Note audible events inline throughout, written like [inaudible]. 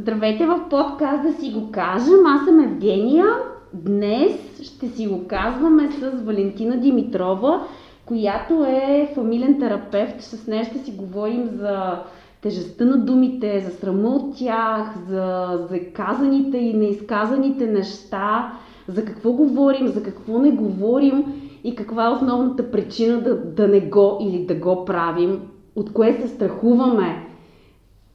Здравейте в подкаст да си го кажем. Аз съм Евгения. Днес ще си го казваме с Валентина Димитрова, която е фамилен терапевт. С нея ще си говорим за тежестта на думите, за срама от тях, за, за казаните и неизказаните неща, за какво говорим, за какво не говорим и каква е основната причина да, да не го или да го правим, от кое се страхуваме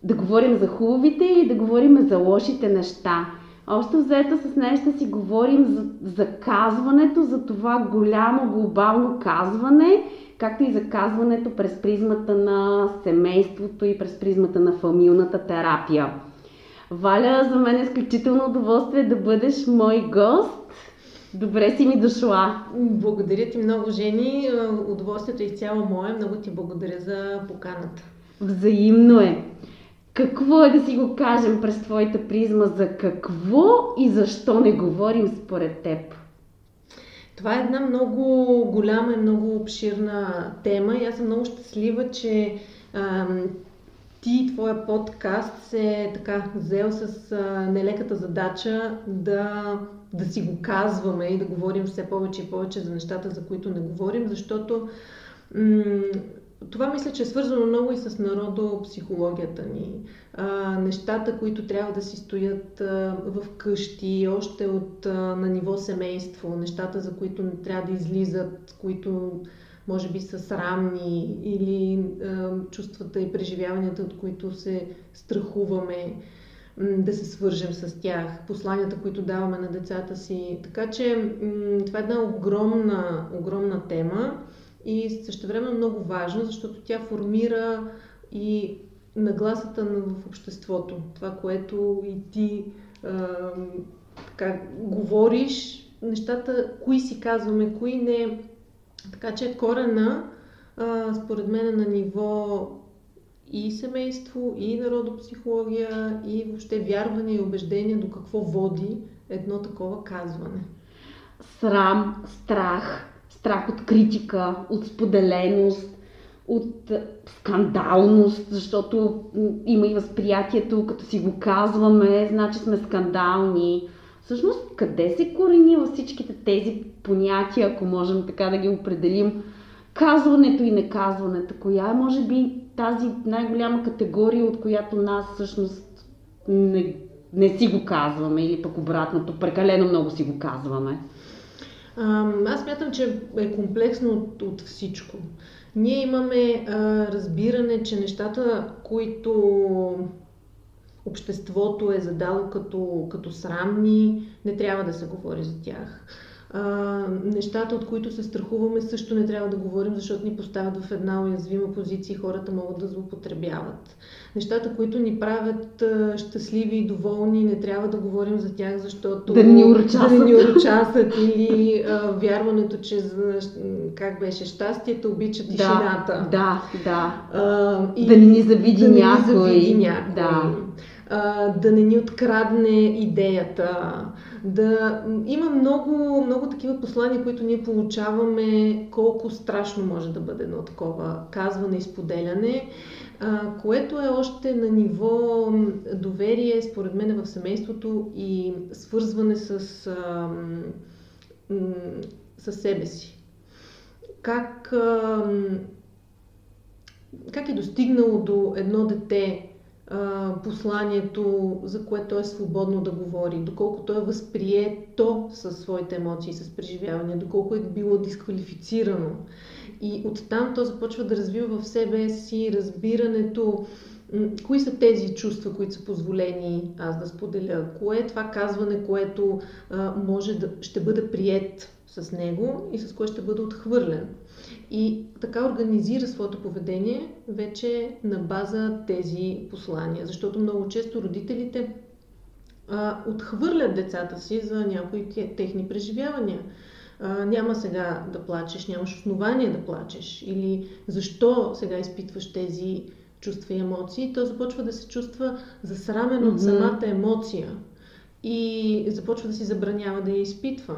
да говорим за хубавите или да говорим за лошите неща. Още взето с нея ще си говорим за, за казването, за това голямо глобално казване, както и за казването през призмата на семейството и през призмата на фамилната терапия. Валя, за мен е изключително удоволствие да бъдеш мой гост. Добре си ми дошла. Благодаря ти много, Жени. Удоволствието е изцяло мое. Много ти благодаря за поканата. Взаимно е. Какво е да си го кажем през твоята призма? За какво и защо не говорим според теб? Това е една много голяма и много обширна тема и аз съм много щастлива, че ам, ти, твоя подкаст се така взел с а, нелеката задача да, да си го казваме и да говорим все повече и повече за нещата, за които не говорим, защото м- това мисля, че е свързано много и с народопсихологията ни. А, нещата, които трябва да си стоят а, в къщи, още от, а, на ниво семейство, нещата, за които не трябва да излизат, които може би са срамни или а, чувствата и преживяванията, от които се страхуваме да се свържем с тях, посланията, които даваме на децата си. Така че това е една огромна, огромна тема и също време много важна, защото тя формира и нагласата в обществото. Това, което и ти а, така, говориш, нещата, кои си казваме, кои не. Така че корена, а, според мен, е на ниво и семейство, и народопсихология, и въобще вярване и убеждение до какво води едно такова казване. Срам, страх, страх от критика, от споделеност, от скандалност, защото има и възприятието, като си го казваме, значи сме скандални. Всъщност, къде се корени във всичките тези понятия, ако можем така да ги определим? Казването и неказването. Коя е, може би, тази най-голяма категория, от която нас всъщност не, не си го казваме или пък обратното, прекалено много си го казваме? Аз мятам, че е комплексно от, от всичко. Ние имаме а, разбиране, че нещата, които обществото е задало като, като срамни, не трябва да се говори за тях. А, нещата, от които се страхуваме, също не трябва да говорим, защото ни поставят в една уязвима позиция и хората могат да злоупотребяват. Нещата, които ни правят а, щастливи и доволни, не трябва да говорим за тях, защото да ни урочасат, да ни урочасат или а, вярването, че как беше щастието, обича тишината. Да, да. А, и да не ни завиди да някой. Ни завиди някой. Да. Да не ни открадне идеята да има много, много такива послания, които ние получаваме, колко страшно може да бъде едно такова казване и споделяне, което е още на ниво доверие, според мен, в семейството и свързване с, с себе си. Как, как е достигнало до едно дете посланието, за което е свободно да говори, доколко той е възприето със своите емоции, с преживявания, доколко е било дисквалифицирано. И оттам то започва да развива в себе си разбирането, кои са тези чувства, които са позволени аз да споделя, кое е това казване, което а, може да ще бъде прият с него и с кое ще бъде отхвърлен и така организира своето поведение вече на база тези послания. Защото много често родителите а, отхвърлят децата си за някои техни преживявания. А, няма сега да плачеш, нямаш основание да плачеш. Или защо сега изпитваш тези чувства и емоции. То започва да се чувства засрамен mm-hmm. от самата емоция. И започва да си забранява да я изпитва.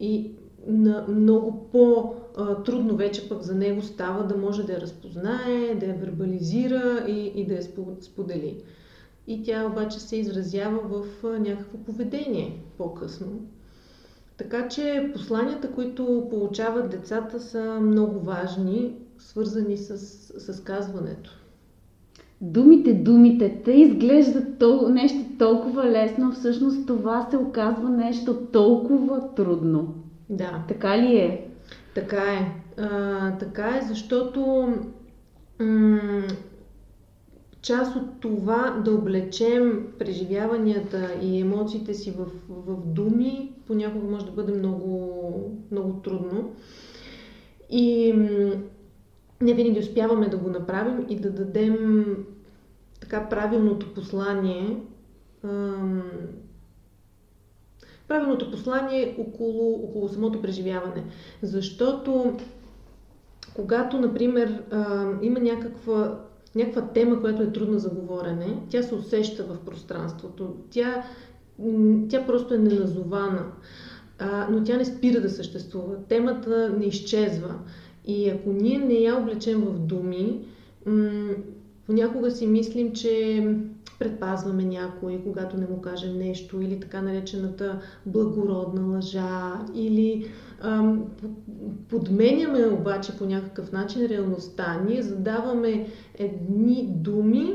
И на много по-трудно вече пък за него става да може да я разпознае, да я вербализира и, и да я сподели. и тя обаче се изразява в някакво поведение по-късно. Така че посланията, които получават децата, са много важни, свързани с, с казването. Думите, думите, те изглеждат тол- нещо толкова лесно, всъщност това се оказва нещо толкова трудно. Да. Така ли е? Така е. А, така е, защото м- част от това да облечем преживяванията и емоциите си в, в думи, понякога може да бъде много, много трудно. И не винаги успяваме да го направим и да дадем така правилното послание. Правилното послание около, около самото преживяване. Защото когато, например, има някаква някаква тема, която е трудна за говорене, тя се усеща в пространството. Тя, тя просто е неназована, но тя не спира да съществува. Темата не изчезва. И ако ние не я облечем в думи, понякога си мислим, че предпазваме някой, когато не му кажем нещо, или така наречената благородна лъжа, или ам, подменяме обаче по някакъв начин реалността. Ние задаваме едни думи,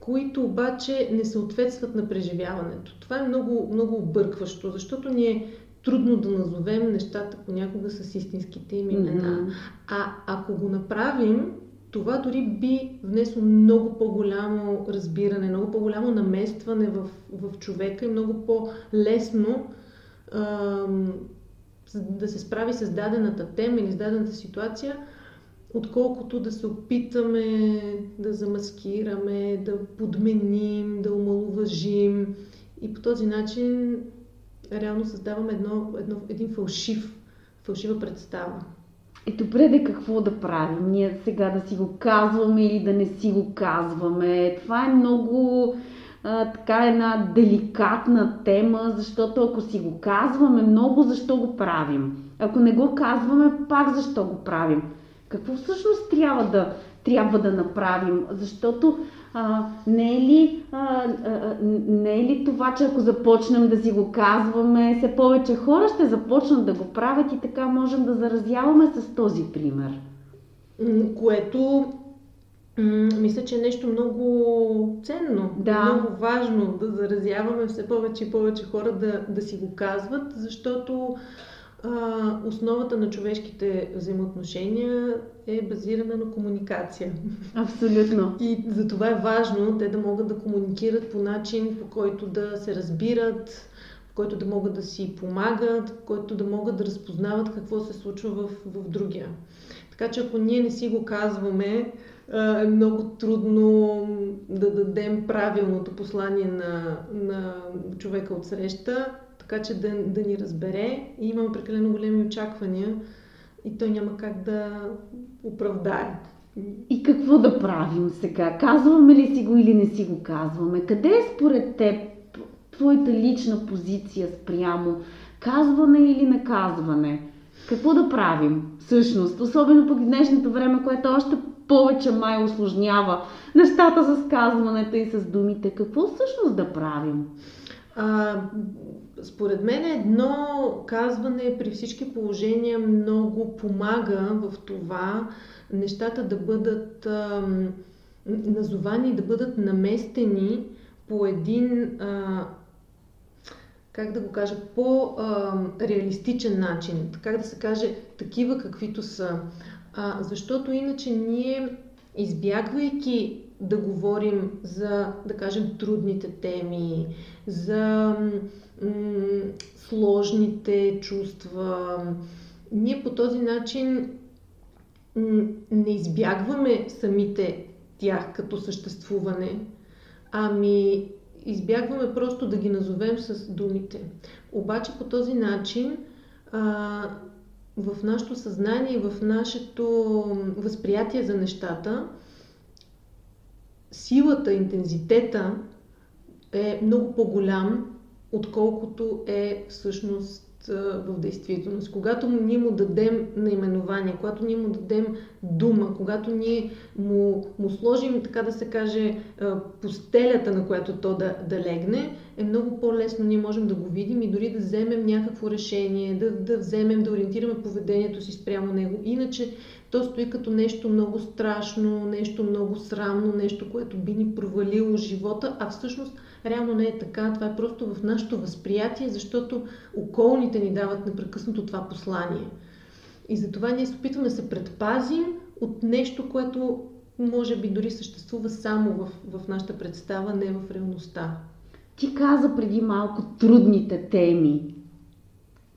които обаче не съответстват на преживяването. Това е много, много объркващо, защото ни е трудно да назовем нещата понякога с истинските им имена. Mm-hmm. А ако го направим, това дори би внесло много по-голямо разбиране, много по-голямо наместване в, в човека и много по-лесно ам, да се справи с дадената тема или с дадената ситуация, отколкото да се опитаме да замаскираме, да подменим, да омалуважим и по този начин реално създаваме едно, едно, един фалшив, фалшива представа. Е, добре, де какво да правим? Ние сега да си го казваме или да не си го казваме. Това е много а, така една деликатна тема, защото ако си го казваме много, защо го правим? Ако не го казваме, пак защо го правим? Какво всъщност трябва да, трябва да направим? Защото а, не, е ли, а, а, не е ли това, че ако започнем да си го казваме, все повече хора ще започнат да го правят и така можем да заразяваме с този пример? Което мисля, че е нещо много ценно, да. много важно да заразяваме все повече и повече хора да, да си го казват, защото а, основата на човешките взаимоотношения е базирана на комуникация. Абсолютно. И за това е важно те да могат да комуникират по начин, по който да се разбират, по който да могат да си помагат, по който да могат да разпознават какво се случва в, в другия. Така че ако ние не си го казваме, е много трудно да дадем правилното послание на, на човека от среща така че да, да ни разбере и имаме прекалено големи очаквания и той няма как да оправдае. И какво да правим сега? Казваме ли си го или не си го казваме? Къде е според теб твоята лична позиция спрямо казване или наказване? Какво да правим всъщност? Особено по днешното време, което още повече май осложнява нещата с казването и с думите. Какво всъщност да правим? А, според мен едно казване при всички положения много помага в това нещата да бъдат а, назовани, да бъдат наместени по един, а, как да го кажа, по-реалистичен начин. Как да се каже, такива каквито са. А, защото иначе ние, избягвайки да говорим за, да кажем, трудните теми, за сложните чувства. Ние по този начин не избягваме самите тях като съществуване, ами избягваме просто да ги назовем с думите. Обаче по този начин а, в нашето съзнание в нашето възприятие за нещата, силата, интензитета е много по-голям, отколкото е всъщност в действителност. Когато ние му дадем наименование, когато ние му дадем дума, когато ние му, му сложим, така да се каже, постелята, на която то да, да легне, е много по-лесно. Ние можем да го видим и дори да вземем някакво решение, да, да вземем, да ориентираме поведението си спрямо него. Иначе то стои като нещо много страшно, нещо много срамно, нещо, което би ни провалило живота, а всъщност реално не е така. Това е просто в нашето възприятие, защото околните ни дават непрекъснато това послание. И затова ние се опитваме да се предпазим от нещо, което може би дори съществува само в, в нашата представа, не в реалността. Ти каза преди малко трудните теми.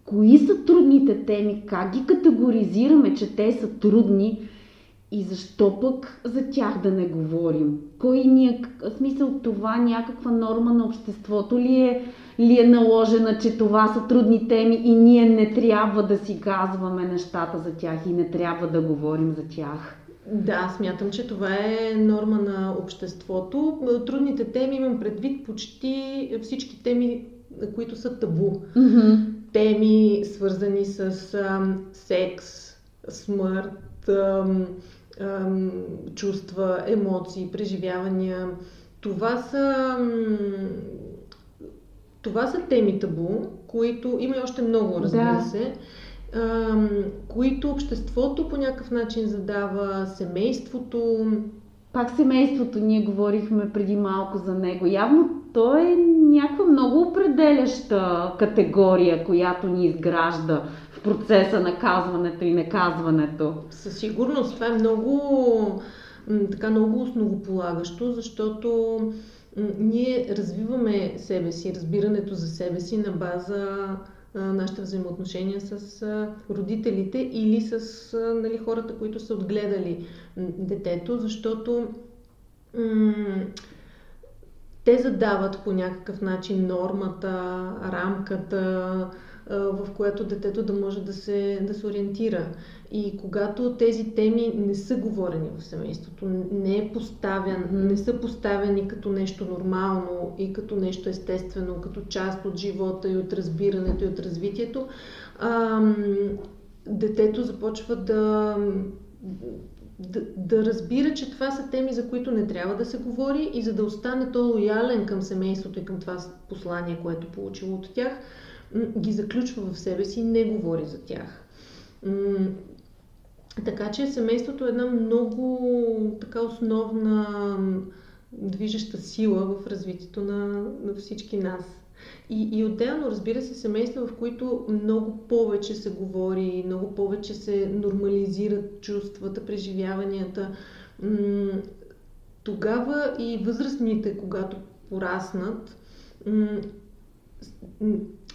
Кои са трудните теми? Как ги категоризираме, че те са трудни? И защо пък за тях да не говорим? Кой ни е, смисъл това някаква норма на обществото ли е, ли е наложена, че това са трудни теми и ние не трябва да си казваме нещата за тях и не трябва да говорим за тях? Да, смятам, че това е норма на обществото. Трудните теми имам предвид почти всички теми, които са табу. Mm-hmm. Теми, свързани с ам, секс, смърт, ам, чувства, емоции, преживявания. Това са, това са теми табу, които има и още много, разбира да. се, които обществото по някакъв начин задава, семейството. Пак семейството, ние говорихме преди малко за него. Явно то е някаква много определяща категория, която ни изгражда процеса на казването и наказването? Със сигурност. Това е много, така, много основополагащо, защото ние развиваме себе си, разбирането за себе си на база нашите взаимоотношения с родителите или с нали, хората, които са отгледали детето, защото м- те задават по някакъв начин нормата, рамката, в която детето да може да се, да се ориентира. И когато тези теми не са говорени в семейството, не, е поставен, не са поставени като нещо нормално и като нещо естествено, като част от живота и от разбирането и от развитието, ам, детето започва да, да, да разбира, че това са теми, за които не трябва да се говори и за да остане то лоялен към семейството и към това послание, което е получило от тях, ги заключва в себе си и не говори за тях. Така че семейството е една много така основна движеща сила в развитието на, на всички нас. И, и отделно, разбира се, семейства, в които много повече се говори, много повече се нормализират чувствата, преживяванията. Тогава и възрастните, когато пораснат,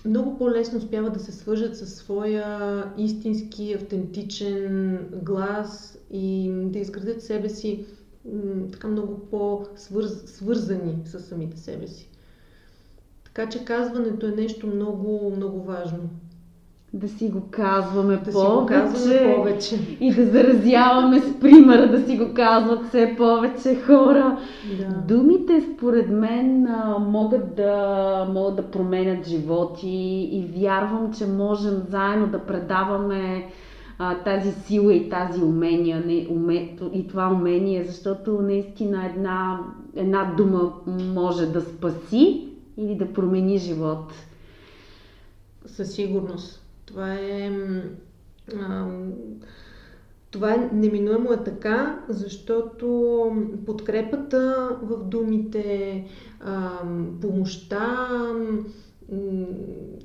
много по-лесно успяват да се свържат със своя истински, автентичен глас и да изградят себе си така много по-свързани с самите себе си. Така че казването е нещо много, много важно да си го казваме да повече, си го казваме повече и да заразяваме с примера да си го казват все повече хора. Да. Думите според мен могат да, могат да променят животи и вярвам, че можем заедно да предаваме а, тази сила и тази умения не, уме, и това умение, защото наистина една, една дума може да спаси или да промени живот. Със сигурност. Това е. Това е неминуемо е така, защото подкрепата в думите, помощта,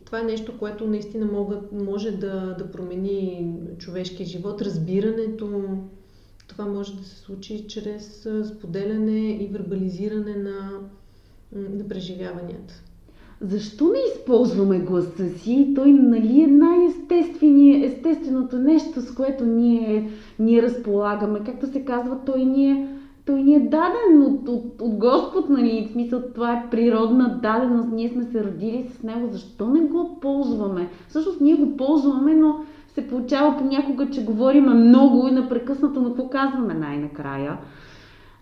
това е нещо, което наистина може да, да промени човешкия живот, разбирането. Това може да се случи чрез споделяне и вербализиране на, на преживяванията. Защо не използваме гласа си? Той нали е най-естественото нещо, с което ние, ние разполагаме. Както се казва, той ни е, той ни е даден от, от, от Господ, нали? В смисъл, това е природна даденост. Ние сме се родили с него. Защо не го ползваме? Всъщност ние го ползваме, но се получава понякога, че говориме много и напрекъснато, но какво казваме най-накрая?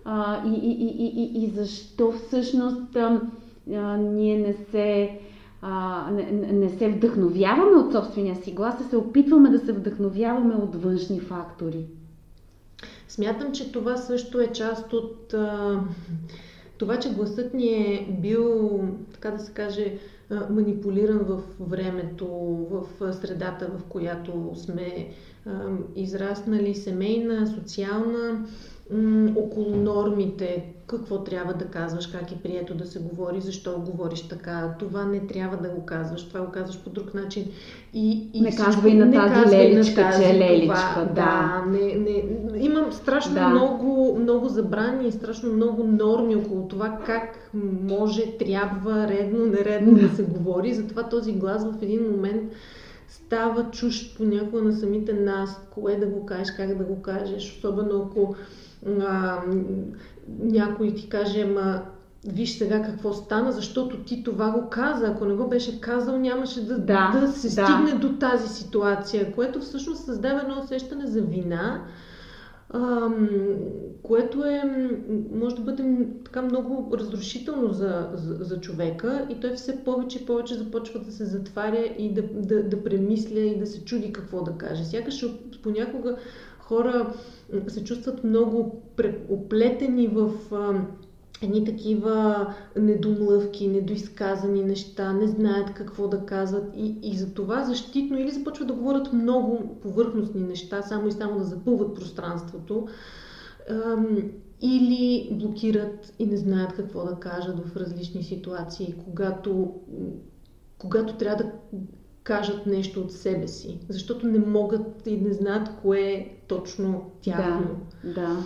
А, и, и, и, и, и защо всъщност... А, а, ние не се а, не, не се вдъхновяваме от собствения си глас, а се опитваме да се вдъхновяваме от външни фактори. Смятам, че това също е част от а, това, че гласът ни е бил, така да се каже, манипулиран в времето, в средата, в която сме израснали, семейна, социална около нормите, какво трябва да казваш, как е прието да се говори, защо говориш така, това не трябва да го казваш, това го казваш по друг начин. И, и не казвай на тази леличка, на тази, че е леличка. Това, да, да не, не, имам страшно да. много, много забрани и страшно много норми около това как може, трябва, редно, нередно да [laughs] се говори. Затова този глас в един момент става чужд понякога на самите нас, кое да го кажеш, как да го кажеш, особено ако а, някой ти каже, ма виж сега какво стана, защото ти това го каза. Ако не го беше казал, нямаше да, да, да се да. стигне до тази ситуация, което всъщност създава едно усещане за вина, ам, което е, може да бъде така много разрушително за, за, за човека и той все повече и повече започва да се затваря и да, да, да премисля и да се чуди какво да каже. Сякаш понякога хора се чувстват много оплетени в едни такива недомлъвки, недоизказани неща, не знаят какво да казват и, и за това защитно или започват да говорят много повърхностни неща, само и само да запълват пространството, или блокират и не знаят какво да кажат в различни ситуации, когато, когато трябва да кажат нещо от себе си, защото не могат и не знаят кое е точно тяхно. Да, да.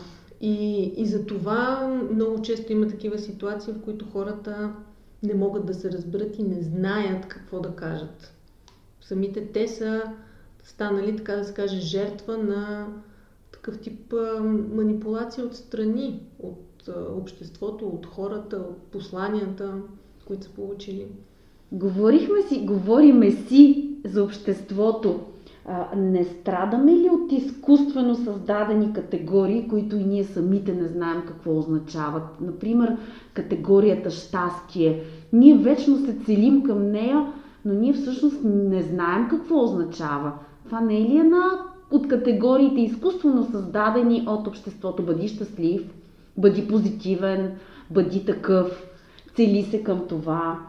И, и за това много често има такива ситуации, в които хората не могат да се разберат и не знаят какво да кажат. Самите те са станали, така да се каже, жертва на такъв тип манипулация от страни, от обществото, от хората, от посланията, които са получили. Говорихме си, говориме си за обществото. А, не страдаме ли от изкуствено създадени категории, които и ние самите не знаем какво означават? Например, категорията щастие. Ние вечно се целим към нея, но ние всъщност не знаем какво означава. Това не е ли една от категориите изкуствено създадени от обществото? Бъди щастлив, бъди позитивен, бъди такъв, цели се към това.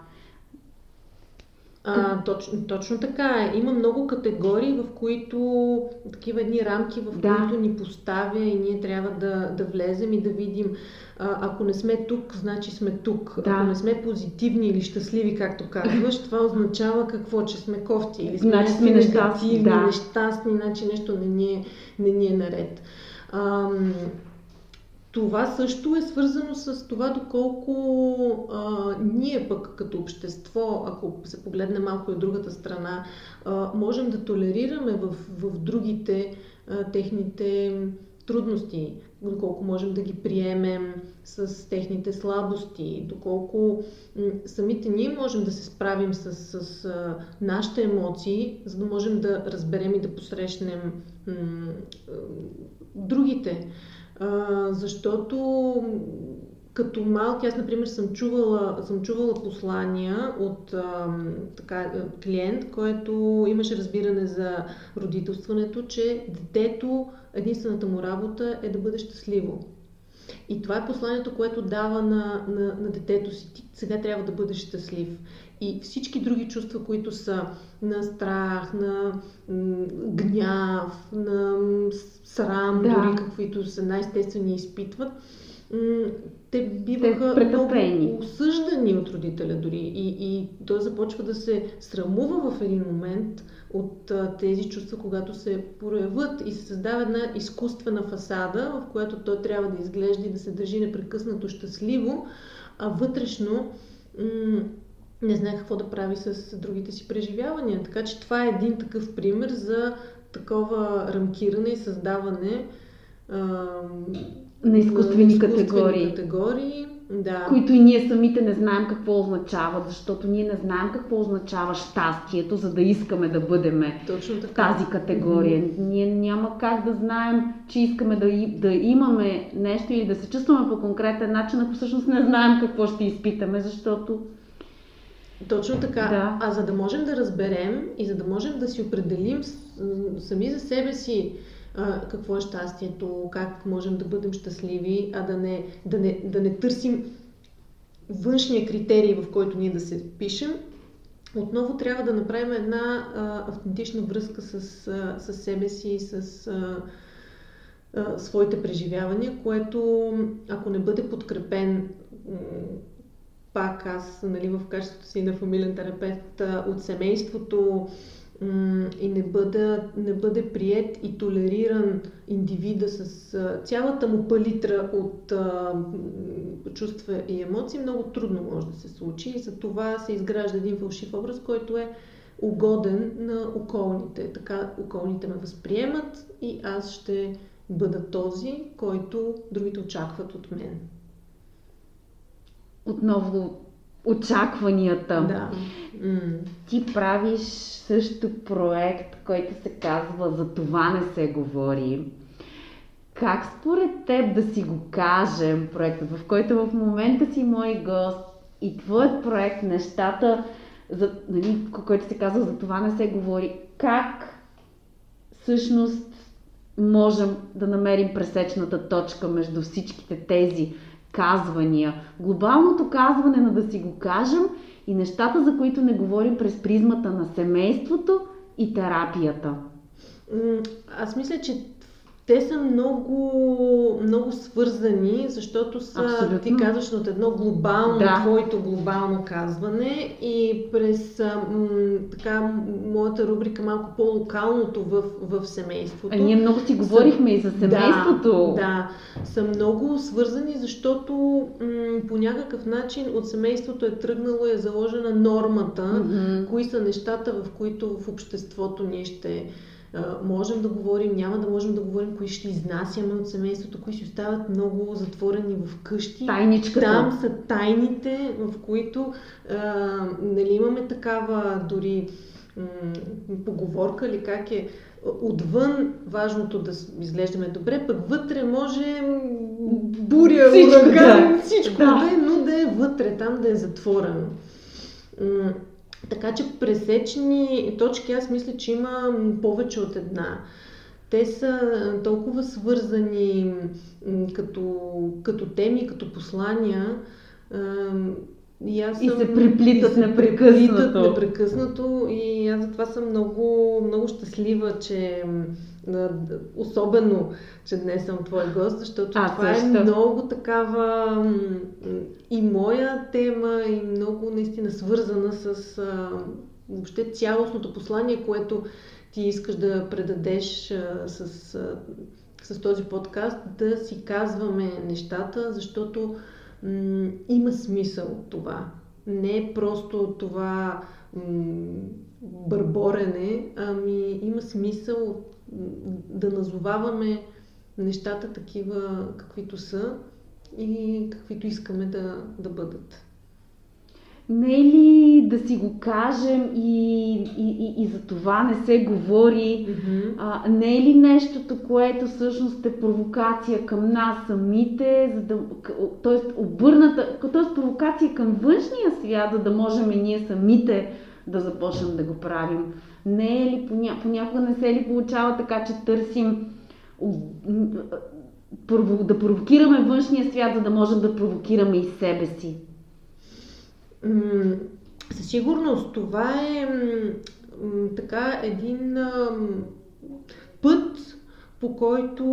А, точно, точно така е. Има много категории, в които такива едни рамки, в да. които ни поставя и ние трябва да, да влезем и да видим. А, ако не сме тук, значи сме тук. Да. Ако не сме позитивни или щастливи, както казваш, [laughs] това означава какво, че сме кофти или сме, значи сме негативни, да. нещастни, значи нещо не ни е, не ни е наред. Ам, това също е свързано с това доколко а, ние пък като общество, ако се погледне малко и от другата страна, а, можем да толерираме в, в другите а, техните трудности, доколко можем да ги приемем с техните слабости, доколко м- самите ние можем да се справим с, с а, нашите емоции, за да можем да разберем и да посрещнем м- другите. А, защото като малки, аз, например, съм чувала, съм чувала послания от а, така, клиент, който имаше разбиране за родителстването, че детето, единствената му работа е да бъде щастливо. И това е посланието, което дава на, на, на детето си. Ти сега трябва да бъдеш щастлив. И всички други чувства, които са на страх, на гняв, на срам, да. дори каквито са най-естествени изпитват, те биваха те много осъждани от родителя дори. И, и той започва да се срамува в един момент от а, тези чувства, когато се проявят и се създава една изкуствена фасада, в която той трябва да изглежда и да се държи непрекъснато щастливо, а вътрешно м- не знае какво да прави с другите си преживявания. Така че това е един такъв пример за такова рамкиране и създаване а, на изкуствени, на изкуствени категории. категории да. които и ние самите не знаем какво означава, защото ние не знаем какво означава щастието, за да искаме да бъдем Точно така. тази категория. Mm-hmm. Ние няма как да знаем, че искаме да, да имаме нещо или да се чувстваме по конкретен начин, ако всъщност не знаем какво ще изпитаме, защото Точно така. Да. А за да можем да разберем и за да можем да си определим сами за себе си а, какво е щастието, как можем да бъдем щастливи, а да не, да не, да не търсим външния критерий, в който ние да се пишем, отново трябва да направим една а, автентична връзка с, а, с себе си и с а, а, своите преживявания, което ако не бъде подкрепен пак аз нали, в качеството си на фамилен терапевт от семейството, и не бъде, не бъде прият и толериран индивида с цялата му палитра от чувства и емоции, много трудно може да се случи. И за това се изгражда един фалшив образ, който е угоден на околните. Така околните ме възприемат и аз ще бъда този, който другите очакват от мен. Отново очакванията. Да. Ти правиш също проект, който се казва За това не се говори. Как според теб да си го кажем, проектът, в който в момента си мой гост и твоят проект, нещата, за, нали, който се казва За това не се говори, как всъщност можем да намерим пресечната точка между всичките тези казвания. Глобалното казване на да си го кажем и нещата, за които не говорим през призмата на семейството и терапията. Аз мисля, че те са много, много свързани, защото са, Абсолютно. ти казваш, от едно глобално, да. твоето глобално казване и през м, така, моята рубрика малко по-локалното в, в семейството. А ние много си говорихме са, и за семейството. Да, да, са много свързани, защото м, по някакъв начин от семейството е тръгнало и е заложена нормата, mm-hmm. кои са нещата, в които в обществото ние ще можем да говорим, няма да можем да говорим, кои ще изнасяме от семейството, кои си остават много затворени в къщи. Тайничката. Там са тайните, в които а, нали, имаме такава дори м- поговорка или как е отвън важното да изглеждаме добре, пък вътре може буря, всичко, ураган, да. всичко да. да е, но да е вътре, там да е затворено. Така че пресечни точки аз мисля, че има повече от една. Те са толкова свързани като, като теми, като послания. И, аз съм, и се преплитат и непрекъснато. Преплитат непрекъснато и аз затова съм много, много щастлива, че особено, че днес съм твой гост, защото а, това също. е много такава и моя тема и много наистина свързана с а, въобще цялостното послание, което ти искаш да предадеш а, с, а, с този подкаст, да си казваме нещата, защото има смисъл това. Не е просто това бърборене, ами има смисъл да назоваваме нещата такива, каквито са и каквито искаме да, да бъдат. Не е ли да си го кажем и, и, и, и за това не се говори? Mm-hmm. А, не е ли нещото, което всъщност е провокация към нас самите, за да, т.е. обърната, т.е. провокация към външния свят, за да можем ние самите да започнем да го правим? Не е ли, поня, понякога не се ли получава така, че търсим да провокираме външния свят, за да можем да провокираме и себе си? Със сигурност това е така един път, по който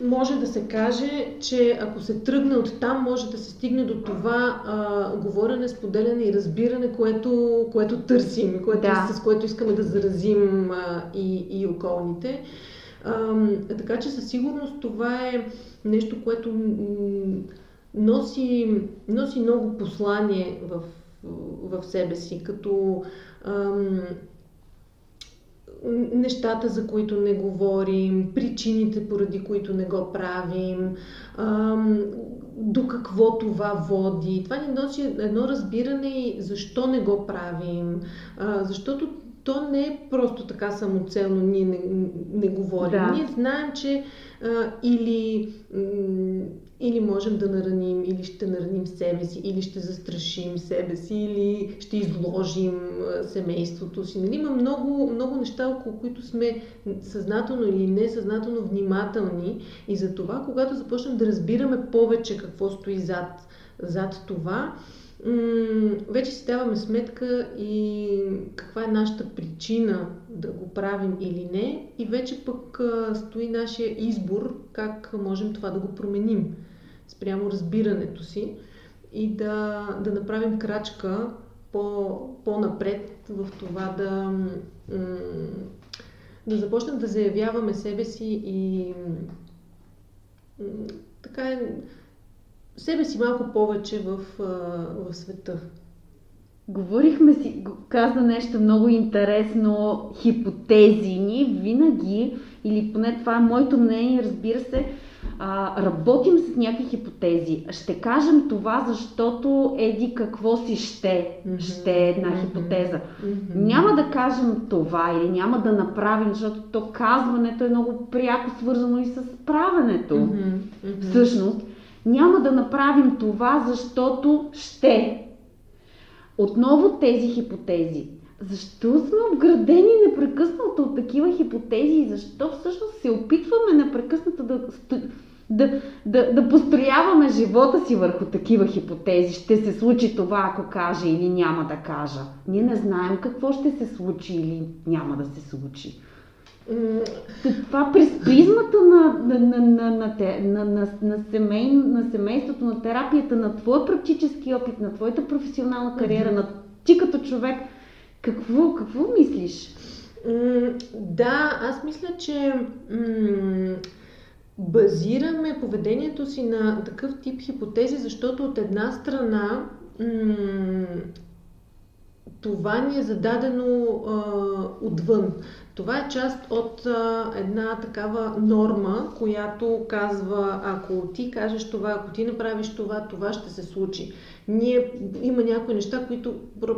може да се каже, че ако се тръгне от там, може да се стигне до това а, говорене, споделяне и разбиране, което, което търсим, което, да. с което искаме да заразим а, и, и околните. А, така че със сигурност това е нещо, което носи, носи много послание в, в себе си, като ам, нещата, за които не говорим, причините, поради които не го правим, ам, до какво това води. Това ни носи едно разбиране и защо не го правим. А, защото то не е просто така самоцелно, ние не, не говорим. Да. Ние знаем, че а, или, или можем да нараним, или ще нараним себе си, или ще застрашим себе си, или ще изложим семейството си. Нали? Има много, много неща, около които сме съзнателно или несъзнателно внимателни и за това, когато започнем да разбираме повече какво стои зад, зад това, вече си даваме сметка и каква е нашата причина да го правим или не. И вече пък стои нашия избор как можем това да го променим спрямо разбирането си и да, да направим крачка по, по-напред в това да, да започнем да заявяваме себе си и така е, себе си малко повече в, в света. Говорихме си, каза нещо много интересно, хипотези ни винаги, или поне това е моето мнение, разбира се, а, работим с някакви хипотези. Ще кажем това, защото еди какво си ще, mm-hmm. ще е една mm-hmm. хипотеза. Mm-hmm. Няма да кажем това или няма да направим, защото то казването е много пряко свързано и с правенето. Всъщност, няма да направим това, защото ще. Отново тези хипотези. Защо сме обградени непрекъснато от такива хипотези и защо всъщност се опитваме непрекъснато да, да, да, да построяваме живота си върху такива хипотези? Ще се случи това, ако каже или няма да кажа. Ние не знаем какво ще се случи или няма да се случи. Това през призмата на, на, на, на, на, на, на, на, семей, на семейството, на терапията, на твоя практически опит, на твоята професионална кариера, mm-hmm. на ти като човек, какво, какво мислиш? да, аз мисля, че м- базираме поведението си на такъв тип хипотези, защото от една страна м- това ни е зададено а, отвън. Това е част от а, една такава норма, която казва, ако ти кажеш това, ако ти направиш това, това ще се случи. Ние има някои неща, които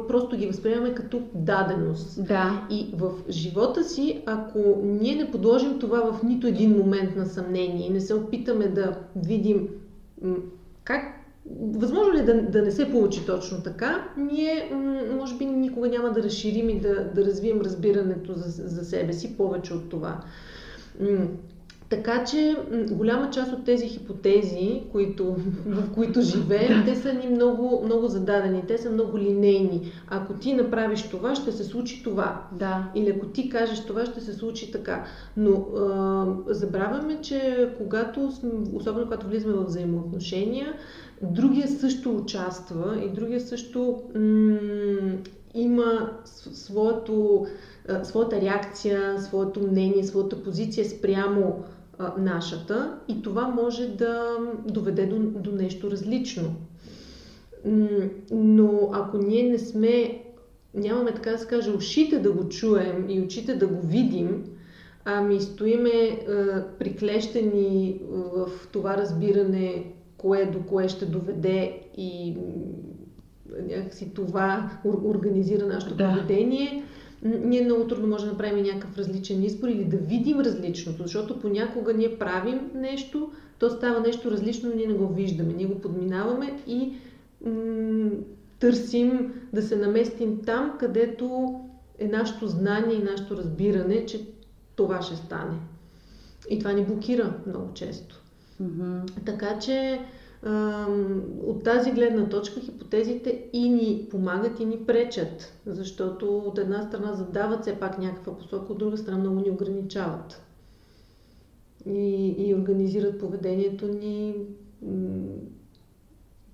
просто ги възприемаме като даденост. Да. И в живота си, ако ние не подложим това в нито един момент на съмнение и не се опитаме да видим как Възможно ли е да, да не се получи точно така? Ние, може би, никога няма да разширим и да, да развием разбирането за, за себе си повече от това. Така че голяма част от тези хипотези, които, в които живеем, те са ни много, много зададени, те са много линейни. Ако ти направиш това, ще се случи това. Да. Или ако ти кажеш това, ще се случи така. Но а, забравяме, че когато, особено когато влизаме в взаимоотношения, другия също участва и другия също м- има своето, своята реакция, своето мнение, своята позиция спрямо а, нашата и това може да доведе до, до нещо различно. Но ако ние не сме, нямаме така да се каже, ушите да го чуем и очите да го видим, ами стоиме а, приклещени в това разбиране кое до кое ще доведе и някакси това организира нашето да. поведение, ние много трудно можем да направим някакъв различен избор или да видим различното, защото понякога ние правим нещо, то става нещо различно, но ние не го виждаме. Ние го подминаваме и м- търсим да се наместим там, където е нашето знание и нашето разбиране, че това ще стане. И това ни блокира много често. Mm-hmm. Така че от тази гледна точка хипотезите и ни помагат и ни пречат, защото от една страна задават все пак някаква посока, от друга страна много ни ограничават и, и организират поведението ни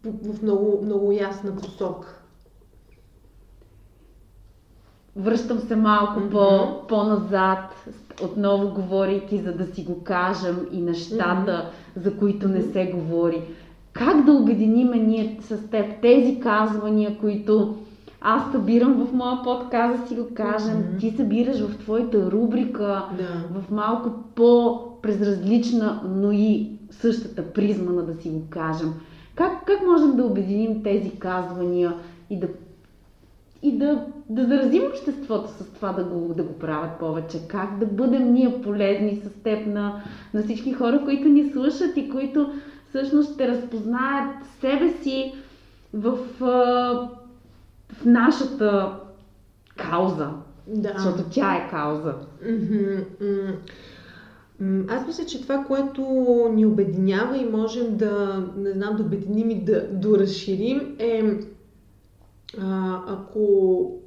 в много, много ясна посока. Връщам се малко mm-hmm. по, по-назад, отново говорейки, за да си го кажем и нещата, mm-hmm. за които не се говори как да обединиме ние с теб тези казвания, които аз събирам в моя подкаст, да си го кажем, mm-hmm. ти събираш в твоята рубрика, да. в малко по-презразлична, но и същата призма, на да си го кажем. Как, как можем да обединим тези казвания и да и да, да заразим обществото с това да го, да го правят повече. Как да бъдем ние полезни с теб на, на всички хора, които ни слушат и които всъщност ще разпознаят себе си в, в нашата кауза. Да. Защото тя е кауза. Аз мисля, че това, което ни обединява и можем да, не знам, да обединим и да доразширим е а, ако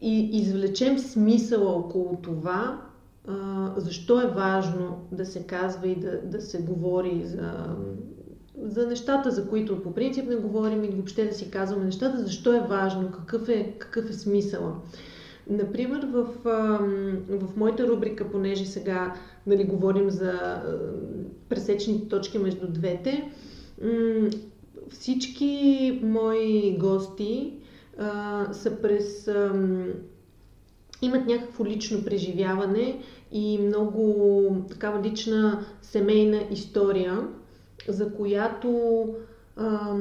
и извлечем смисъла около това, а, защо е важно да се казва и да, да се говори за, за нещата, за които по принцип не говорим и въобще да си казваме нещата, защо е важно, какъв е, какъв е смисъла. Например, в, в моята рубрика, понеже сега нали, говорим за пресечните точки между двете, всички мои гости а, са през. А, имат някакво лично преживяване и много такава лична семейна история, за която а,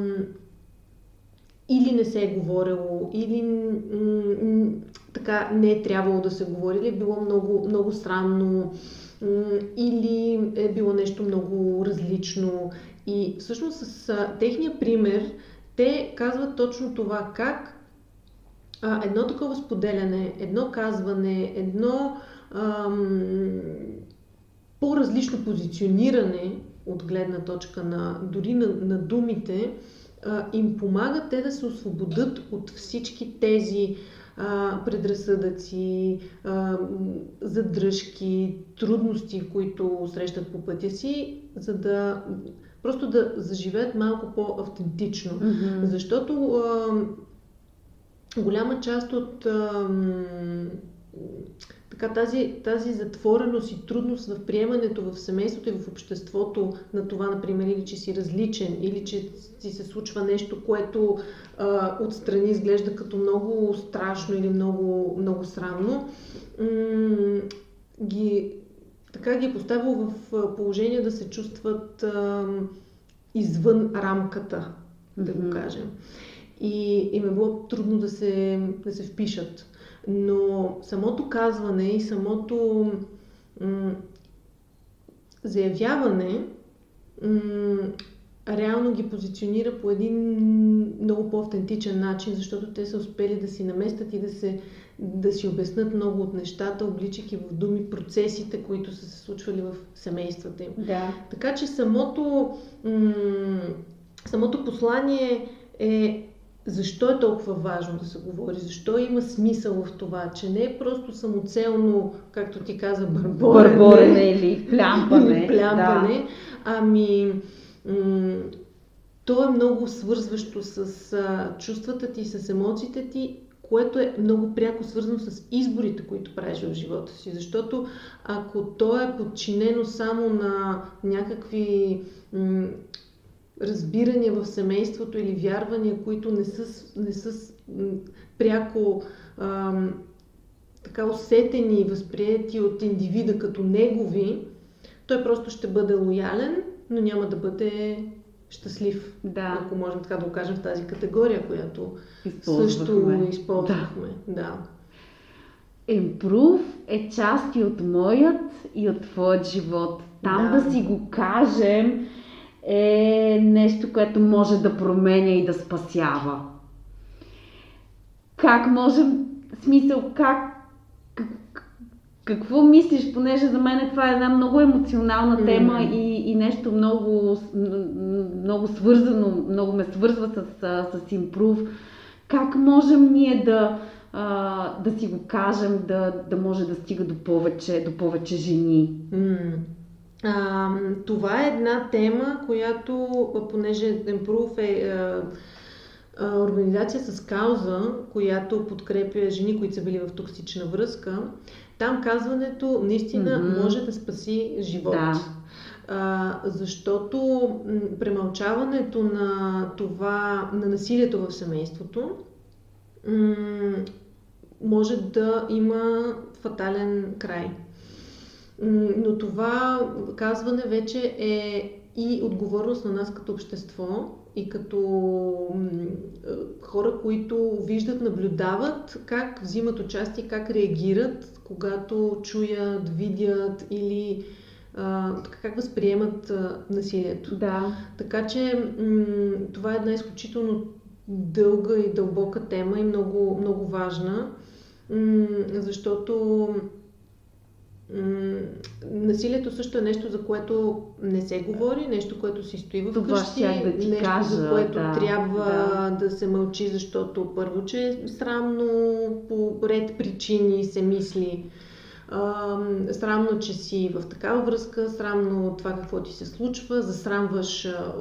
или не се е говорило, или м- така не е трябвало да се говори, или е било много, много странно, м- или е било нещо много различно. И всъщност с техния пример те казват точно това, как а, едно такова споделяне, едно казване, едно ам, по-различно позициониране от гледна точка на дори на, на думите, а, им помага те да се освободят от всички тези а, предразсъдъци, а, задръжки, трудности, които срещат по пътя си, за да просто да заживеят малко по-автентично. Mm-hmm. Защото а, голяма част от а, така, тази, тази затвореност и трудност в приемането в семейството и в обществото на това, например, или че си различен, или че си се случва нещо, което а, отстрани изглежда като много страшно или много, много срамно, м- така ги е поставил в положение да се чувстват а, извън рамката, да го кажем. И им е било трудно да се, да се впишат. Но самото казване и самото м- заявяване м- реално ги позиционира по един много по-автентичен начин, защото те са успели да си наместят и да, се, да си обяснат много от нещата, обличайки в думи процесите, които са се случвали в семействата им. Да. Така че самото, м- самото послание е защо е толкова важно да се говори, защо има смисъл в това, че не е просто самоцелно, както ти каза, бърборене, бърборене или плямпане, или [laughs] плямпане да. ами м- то е много свързващо с а, чувствата ти, с емоциите ти, което е много пряко свързано с изборите, които правиш в живота си. Защото ако то е подчинено само на някакви м- разбирания в семейството или вярвания, които не са, не са пряко а, така усетени и възприяти от индивида като негови, той просто ще бъде лоялен, но няма да бъде щастлив. Да. Ако можем така да го кажем в тази категория, която също използвахме. Да. да. Е част и от моят и от твоят живот. Там да, да си го кажем, е нещо, което може да променя и да спасява. Как можем, смисъл, как какво мислиш, понеже за мен това е една много емоционална тема mm. и, и нещо много, много свързано, много ме свързва с, с импрув. Как можем ние да, да си го кажем, да, да може да стига до повече, до повече жени? Mm. А, това е една тема, която, понеже Improve е а, а, организация с кауза, която подкрепя жени, които са били в токсична връзка, там казването наистина mm-hmm. може да спаси живот. Да. А, защото премълчаването на това, на насилието в семейството, м- може да има фатален край. Но това казване вече е и отговорност на нас като общество и като хора, които виждат, наблюдават как взимат участие, как реагират, когато чуят, видят или а, как възприемат а, насилието. Да. Така че м- това е една изключително дълга и дълбока тема и много, много важна, м- защото насилието също е нещо, за което не се говори, нещо, което си стои в Това къщи, да ти нещо, кажа, за което да, трябва да. да се мълчи, защото първо, че е срамно по ред причини се мисли. А, срамно, че си в такава връзка, срамно това какво ти се случва, засрамваш а,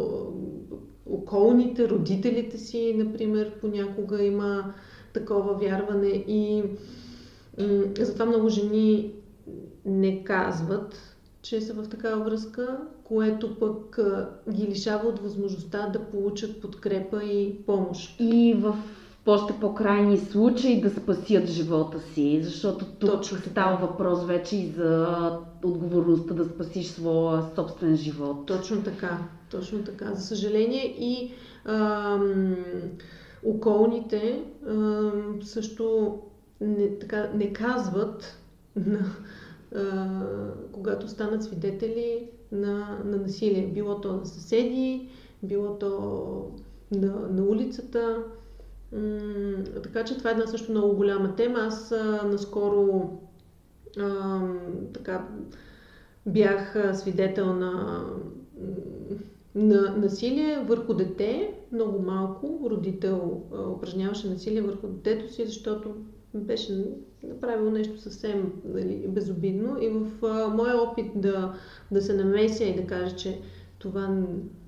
околните, родителите си, например, понякога има такова вярване и м- затова много жени не казват, че са в такава връзка, което пък ги лишава от възможността да получат подкрепа и помощ. И в още по-крайни случаи да спасят живота си, защото тук Точно става въпрос вече и за отговорността да спасиш своя собствен живот. Точно така, точно така. За съжаление и ам, околните ам, също не, така, не казват на, когато станат свидетели на, на насилие. Било то на съседи, било то на, на улицата. Така че това е една също много голяма тема. Аз наскоро а, така, бях свидетел на, на насилие върху дете, много малко. Родител упражняваше насилие върху детето си, защото беше направил нещо съвсем нали, безобидно. И в а, моя опит да, да се намеся и да кажа, че това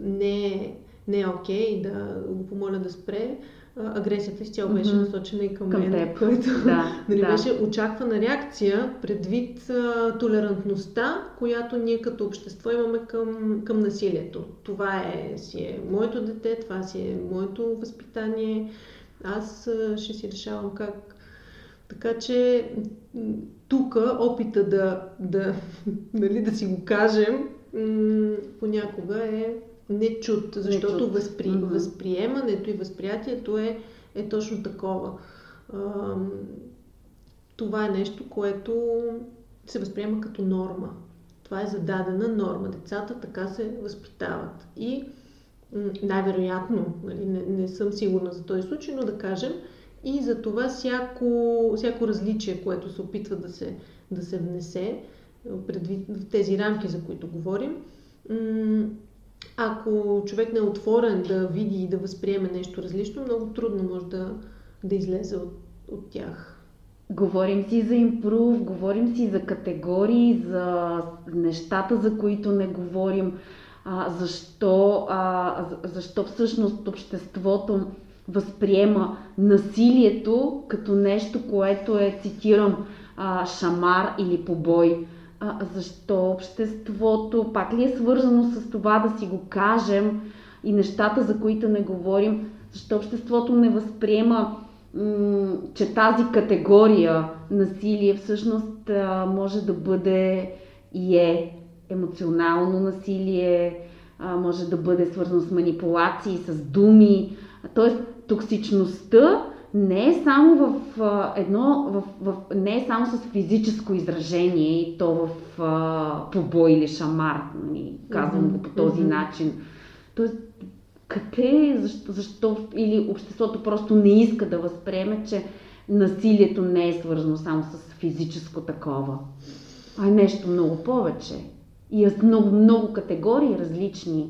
не е, не е окей, и да го помоля да спре, а, агресията изцяло беше насочена и към, към мен, теб. [laughs] което да, нали, да. беше очаквана реакция предвид а, толерантността, която ние като общество имаме към, към насилието. Това е, си е моето дете, това си е моето възпитание. Аз а, ще си решавам как така че тук опита да, да, [laughs] нали, да си го кажем понякога е нечут, защото Нечут. възпри, Мгм. възприемането и възприятието е, е точно такова. Това е нещо, което се възприема като норма. Това е зададена норма. Децата така се възпитават. И най-вероятно, нали, не, не съм сигурна за този случай, но да кажем, и за това всяко, всяко различие, което се опитва да се, да се внесе предвид в тези рамки, за които говорим, ако човек не е отворен да види и да възприеме нещо различно, много трудно може да, да излезе от, от тях. Говорим си за импрув, говорим си за категории, за нещата, за които не говорим. А, защо, а, за- защо всъщност обществото възприема насилието като нещо, което е, цитирам, шамар или побой. А, защо обществото пак ли е свързано с това да си го кажем и нещата, за които не говорим, защо обществото не възприема, м- че тази категория насилие всъщност а, може да бъде и е емоционално насилие, а, може да бъде свързано с манипулации, с думи. Тоест, токсичността не е само в а, едно, в, в, не е само с физическо изражение и то в а, побой или шамар, нали, казвам го по този начин. Тоест, къде, защо, защо или обществото просто не иска да възприеме, че насилието не е свързано само с физическо такова, а е нещо много повече. И е с много, много категории различни.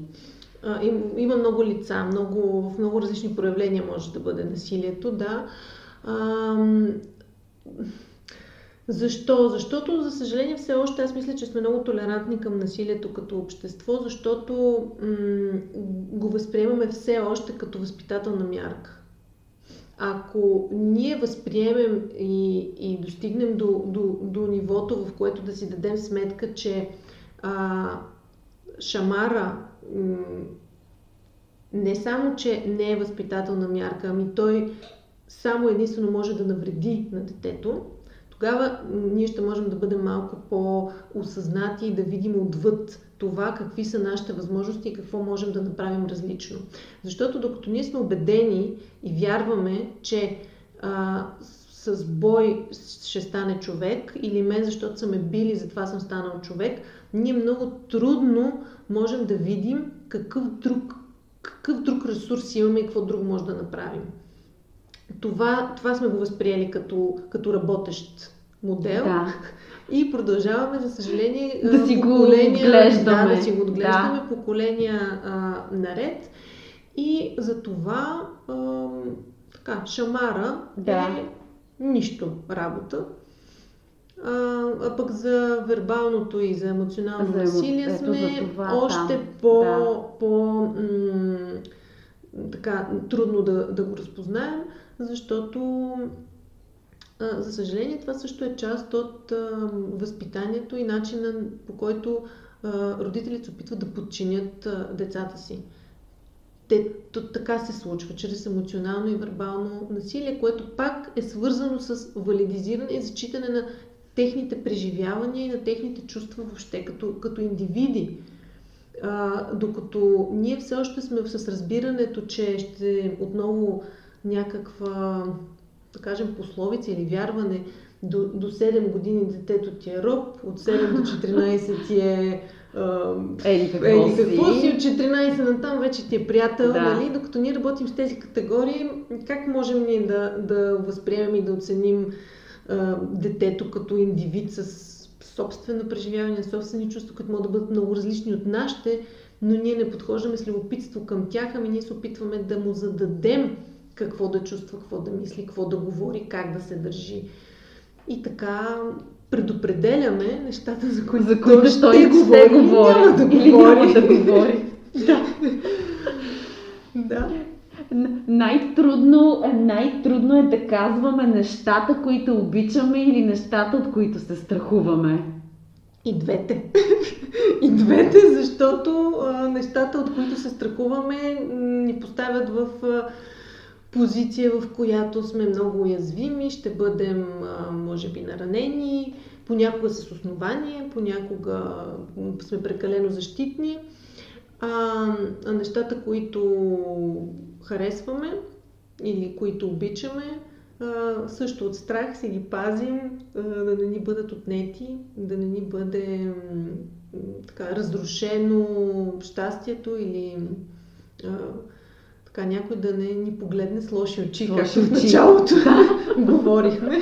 А, им, има много лица, много, в много различни проявления може да бъде насилието, да. Ам, защо? Защото, за съжаление, все още аз мисля, че сме много толерантни към насилието като общество, защото м- го възприемаме все още като възпитателна мярка. Ако ние възприемем и, и достигнем до, до, до нивото, в което да си дадем сметка, че а, шамара не само, че не е възпитателна мярка, ами той само единствено може да навреди на детето, тогава ние ще можем да бъдем малко по-осъзнати и да видим отвъд това какви са нашите възможности и какво можем да направим различно. Защото докато ние сме убедени и вярваме, че а, с бой ще стане човек или мен, защото са ме били, затова съм станал човек, ние много трудно можем да видим какъв друг, какъв друг ресурс имаме и какво друго може да направим. Това, това сме го възприели като, като работещ модел. Да. [laughs] И продължаваме, за съжаление, да си го отглеждаме. Да, да си го отглеждаме да. поколения а, наред. И за това а, така, шамара да. е нищо работа. А, а пък за вербалното и за емоционално за, насилие ето, сме това, още там. по, да. по м- така, трудно да, да го разпознаем, защото а, за съжаление това също е част от а, възпитанието и начина по който а, родителите опитват да подчинят а, децата си те, то, така се случва, чрез емоционално и вербално насилие, което пак е свързано с валидизиране и зачитане на техните преживявания и на техните чувства въобще като, като индивиди. А, докато ние все още сме с разбирането, че ще отново някаква, да кажем, пословица или вярване, до, до 7 години детето ти е роб, от 7 до 14 ти е Ели какво, Ели какво си? От 14 на там вече ти е приятел, да. нали? Докато ние работим с тези категории, как можем ние да, да възприемем и да оценим а, детето като индивид с собствено преживяване, собствени чувства, които могат да бъдат много различни от нашите, но ние не подхождаме с любопитство към тях, ами ние се опитваме да му зададем какво да чувства, какво да мисли, какво да говори, как да се държи. И така предопределяме нещата, за които, за които той ще, той говори, говори, няма да или говори. Няма да говори. [laughs] да. да. Най-трудно, най-трудно е да казваме нещата, които обичаме или нещата, от които се страхуваме. И двете. [laughs] И двете, защото а, нещата, от които се страхуваме, ни поставят в а, позиция, в която сме много уязвими, ще бъдем, може би, наранени, понякога с основание, понякога сме прекалено защитни. А, а нещата, които харесваме или които обичаме, а, също от страх си ги пазим, а, да не ни бъдат отнети, да не ни бъде така, разрушено щастието или а, така някой да не ни погледне с лоши очи, както в началото [laughs] говорихме.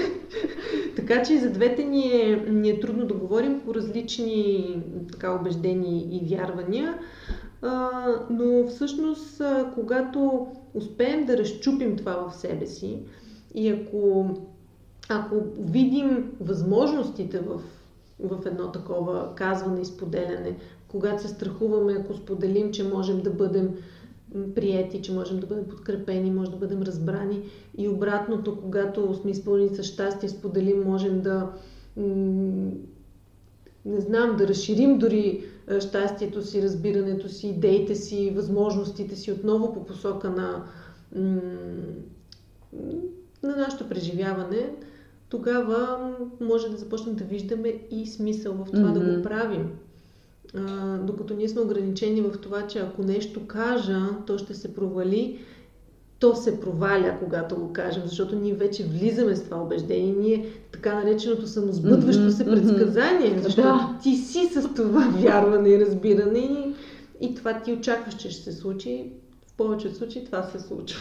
така че и за двете ни е, ни е трудно да говорим по различни така, убеждения и вярвания. Но всъщност, когато успеем да разчупим това в себе си и ако, ако видим възможностите в, в едно такова казване и споделяне, когато се страхуваме, ако споделим, че можем да бъдем приети, че можем да бъдем подкрепени, може да бъдем разбрани и обратното, когато сме изпълнени с щастие, споделим, можем да не знам, да разширим дори щастието си, разбирането си, идеите си, възможностите си отново по посока на, на нашето преживяване, тогава може да започнем да виждаме и смисъл в това mm-hmm. да го правим. А, докато ние сме ограничени в това, че ако нещо кажа, то ще се провали, то се проваля, когато го кажем, защото ние вече влизаме с това убеждение. Ние така нареченото самосбъдващо се предсказание, защото да. ти си с това вярване и разбиране и, и това ти очакваш, че ще се случи. В повечето случаи това се случва.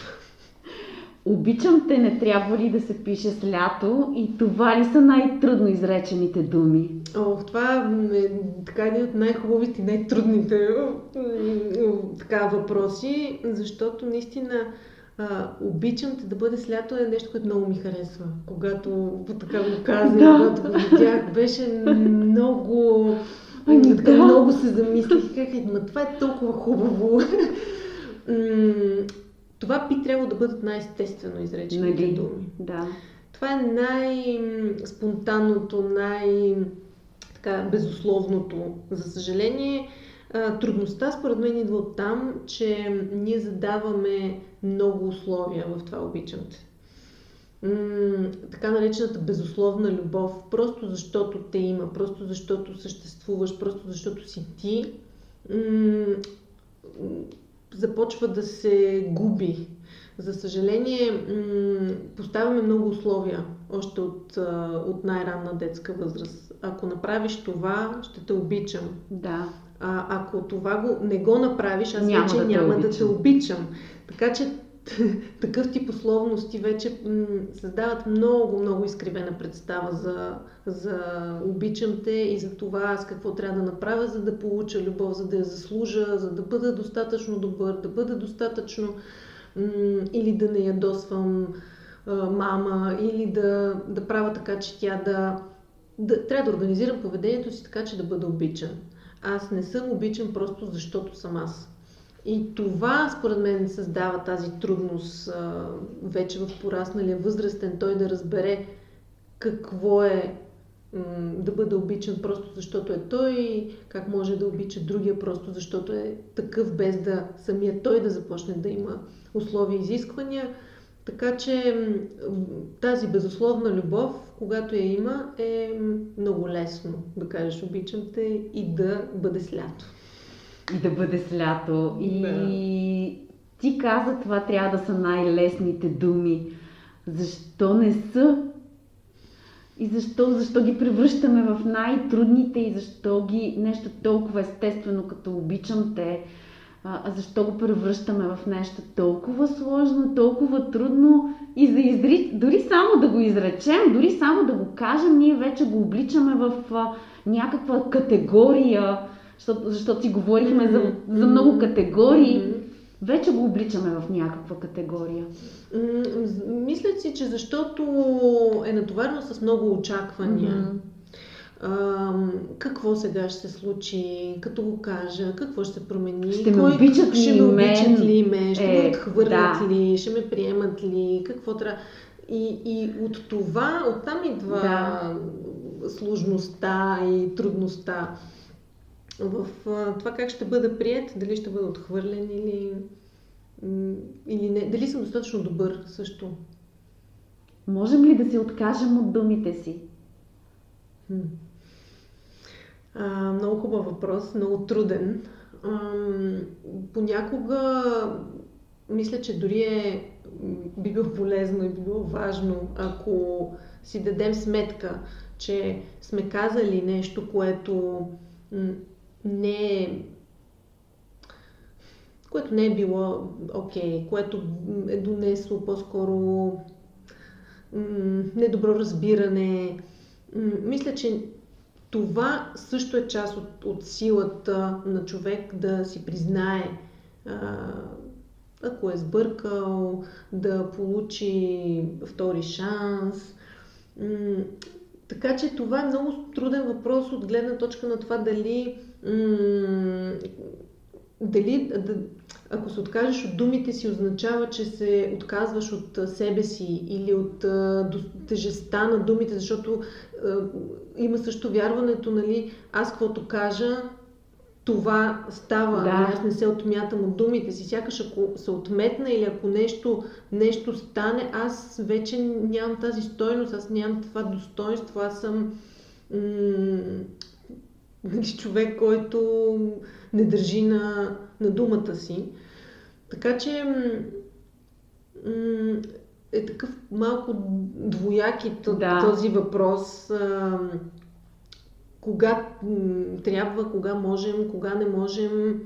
Обичам те, не трябва ли да се пише с лято и това ли са най-трудно изречените думи? О, това е така един от най-хубавите и най-трудните така, въпроси, защото наистина а, обичам те да бъде с лято е нещо, което много ми харесва. Когато така го казах, да. когато го видях, беше много... Ами, така, да. много се замислих. Как е, ма това е толкова хубаво. Това би трябвало да бъдат най-естествено изречените нали? думи. Да. Това е най-спонтанното, най- така, безусловното. За съжаление, трудността според мен идва от там, че ние задаваме много условия в това обичамте. така наречената безусловна любов, просто защото те има, просто защото съществуваш, просто защото си ти, започва да се губи. За съжаление, поставяме много условия още от, от най-ранна детска възраст. Ако направиш това, ще те обичам. Да. А, ако това го, не го направиш, аз Няма вече да няма да обичам. те обичам. Така че [laughs] такъв тип условности вече създават много, много изкривена представа за, за обичам те и за това аз какво трябва да направя, за да получа любов, за да я заслужа, за да бъда достатъчно добър, да бъда достатъчно или да не ядосвам а, мама, или да, да правя така, че тя да, да... Трябва да организирам поведението си така, че да бъда обичан. Аз не съм обичан просто защото съм аз. И това, според мен, създава тази трудност а, вече в порасналия възрастен, той да разбере какво е м, да бъде обичан просто защото е той, как може да обича другия просто защото е такъв, без да самия той да започне да има условия и изисквания. Така че тази безусловна любов, когато я има, е много лесно да кажеш обичам те и да бъде с лято. И да бъде с лято. И Да. ти каза, това трябва да са най-лесните думи. Защо не са? И защо, защо ги превръщаме в най-трудните и защо ги нещо толкова естествено, като обичам те, а, защо го превръщаме в нещо толкова сложно, толкова трудно и за изри... дори само да го изречем, дори само да го кажем, ние вече го обличаме в някаква категория, защото, защото си говорихме за, за много категории, вече го обличаме в някаква категория. Мисля си, че защото е натоварено с много очаквания. Ам, какво сега ще се случи, като го кажа, какво ще се промени, Ще ме обичат ще ли ме мен? обичат ли ме, ще Е, ме отхвърлят да. ли, ще ме приемат ли, какво трябва. И, и от това, оттам идва Да. сложността и трудността в а, това как ще бъда прият, дали ще бъда отхвърлен или, или не. Дали съм достатъчно добър също. Можем ли да се откажем от думите си? Хм. А, много хубав въпрос, много труден. Ам, понякога мисля, че дори е, би било полезно и би било важно, ако си дадем сметка, че сме казали нещо, което не е което не е било окей, okay, което е донесло по-скоро м, недобро разбиране. М, Мисля, че това също е част от, от силата на човек да си признае, а, ако е сбъркал, да получи втори шанс. М, така че това е много труден въпрос от гледна точка на това дали, м, дали да, ако се откажеш от думите си, означава, че се отказваш от себе си или от до- тежестта на думите, защото а, има също вярването, нали, аз каквото кажа, това става. Да. Нали, Аз не се отмятам от думите си. Сякаш ако се отметна или ако нещо, нещо стане, аз вече нямам тази стойност, аз нямам това достоинство, аз съм м- [laughs] човек, който не държи на, на думата си. Така че м- е такъв малко двояки Да. този въпрос. А, кога трябва, кога можем, кога не можем.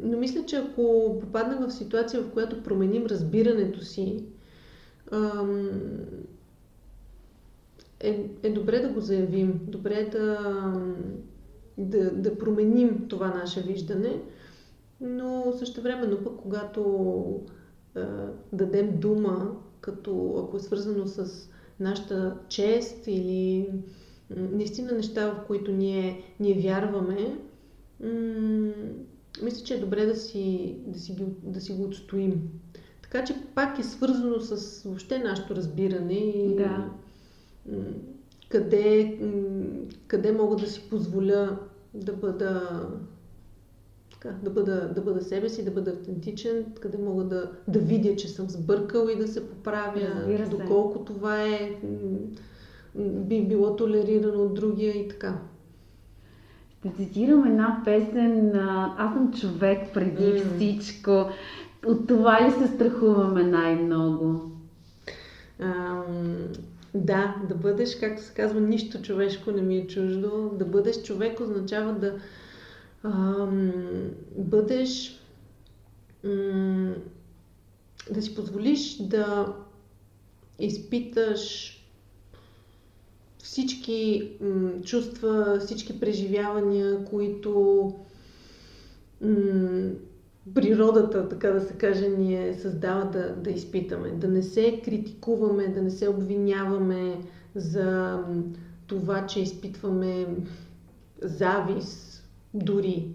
Но мисля, че ако попаднем в ситуация, в която променим разбирането си, е, е добре да го заявим, добре е да, да, да променим това наше виждане, но също времено пък, когато а, дадем дума, като ако е свързано с нашата чест или наистина неща, в които ние, ние вярваме, м- мисля, че е добре да си, да, си, ги- да си го отстоим. Така че пак е свързано с въобще нашето разбиране и Да. м, къде, м, къде мога да си позволя да бъда така, да бъда, да бъда себе си, да бъда автентичен, къде мога да, да видя, че съм сбъркал и да се поправя, Разбира се. доколко това е би било толерирано от другия и така. Ще цитирам една песен а, Аз съм човек преди М. всичко. От това ли се страхуваме най-много? Ам, Да, да бъдеш, както се казва, нищо човешко не ми е чуждо. Да бъдеш човек означава да ам, бъдеш м- да си позволиш да изпиташ всички м- чувства, всички преживявания, които м- природата, така да се каже, ни е създава да, да изпитаме. Да не се критикуваме, да не се обвиняваме за това, че изпитваме завис дори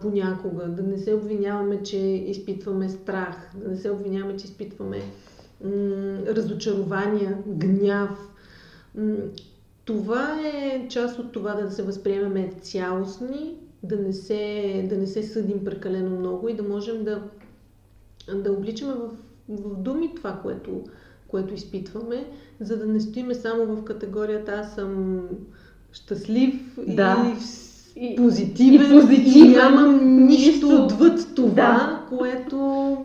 понякога. Да не се обвиняваме, че изпитваме страх. Да не се обвиняваме, че изпитваме м- разочарования, гняв. Това е част от това да се възприемеме цялостни да не се, да не се съдим прекалено много и да можем да, да обличаме в, в думи това, което, което изпитваме, за да не стоиме само в категорията аз съм щастлив да. и позитивен, и, позитивен, и нямам нищо отвъд това, да. което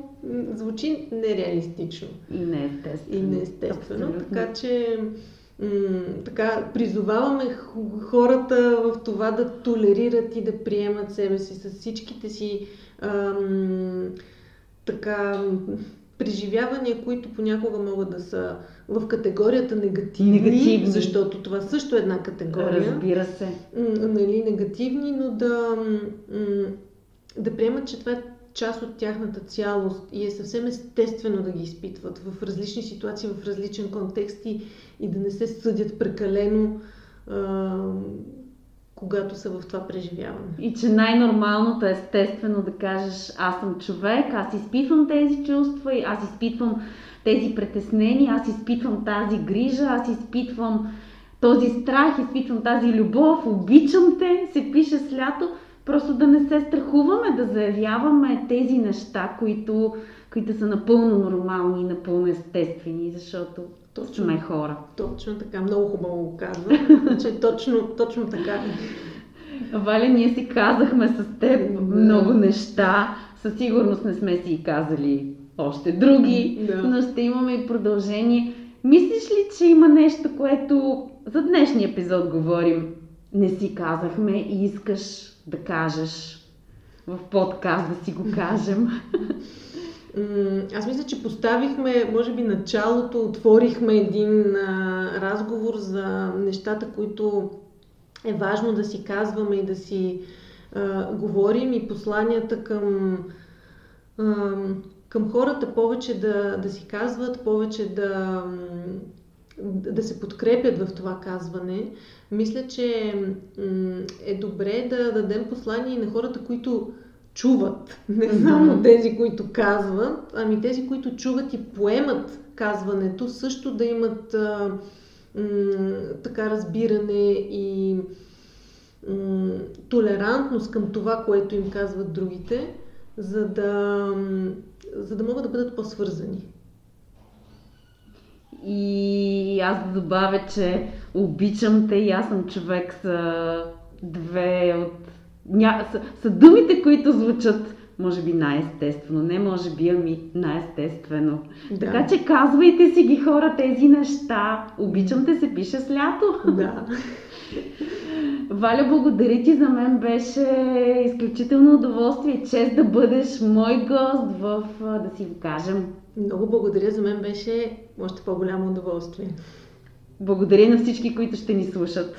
звучи нереалистично. И неестествено. И неестествено. Така че така, призоваваме хората в това да толерират и да приемат себе си с всичките си ам, така, преживявания, които понякога могат да са в категорията негативни, негативни. защото това също е една категория. Разбира се. Нали, негативни, но да, да приемат, че това е част от тяхната цялост и е съвсем естествено да ги изпитват в различни ситуации, в различен контекст и, и да не се съдят прекалено, а, когато са в това преживяване. И че най-нормалното е естествено да кажеш аз съм човек, аз изпитвам тези чувства, и аз изпитвам тези притеснения, аз изпитвам тази грижа, аз изпитвам този страх, изпитвам тази любов, обичам те, се пише с лято Просто да не се страхуваме да заявяваме тези неща, които, които са напълно нормални и напълно естествени, защото точно сме хора. Точно така, много хубаво го казва. Значи, [laughs] точно, точно така. Валя, ние си казахме с теб да. много неща. Със сигурност не сме си казали още други, да. но ще имаме и продължение. Мислиш ли, че има нещо, което за днешния епизод говорим, не си казахме и искаш да кажеш в подкаст, да си го [laughs] кажем? Аз мисля, че поставихме, може би, началото, отворихме един а, разговор за нещата, които е важно да си казваме и да си а, говорим и посланията към, а, към хората повече да, да си казват, повече да, да се подкрепят в това казване. Мисля, че е добре да дадем послание на хората, които чуват. Не само тези, които казват, ами тези, които чуват и поемат казването, също да имат а, м- така разбиране и м- толерантност към това, което им казват другите, за да, за да могат да бъдат по-свързани. И аз да добавя, че обичам те и аз съм човек са две от... Ня... Са, са думите, които звучат може би най-естествено. Не може би, ами най-естествено. Да. Така че казвайте си ги хора тези неща. Обичам те се пише с лято. Да. Валя, благодаря ти. За мен беше изключително удоволствие и чест да бъдеш мой гост в, да си го кажем, много благодаря, за мен беше още по-голямо удоволствие. Благодаря на всички, които ще ни слушат.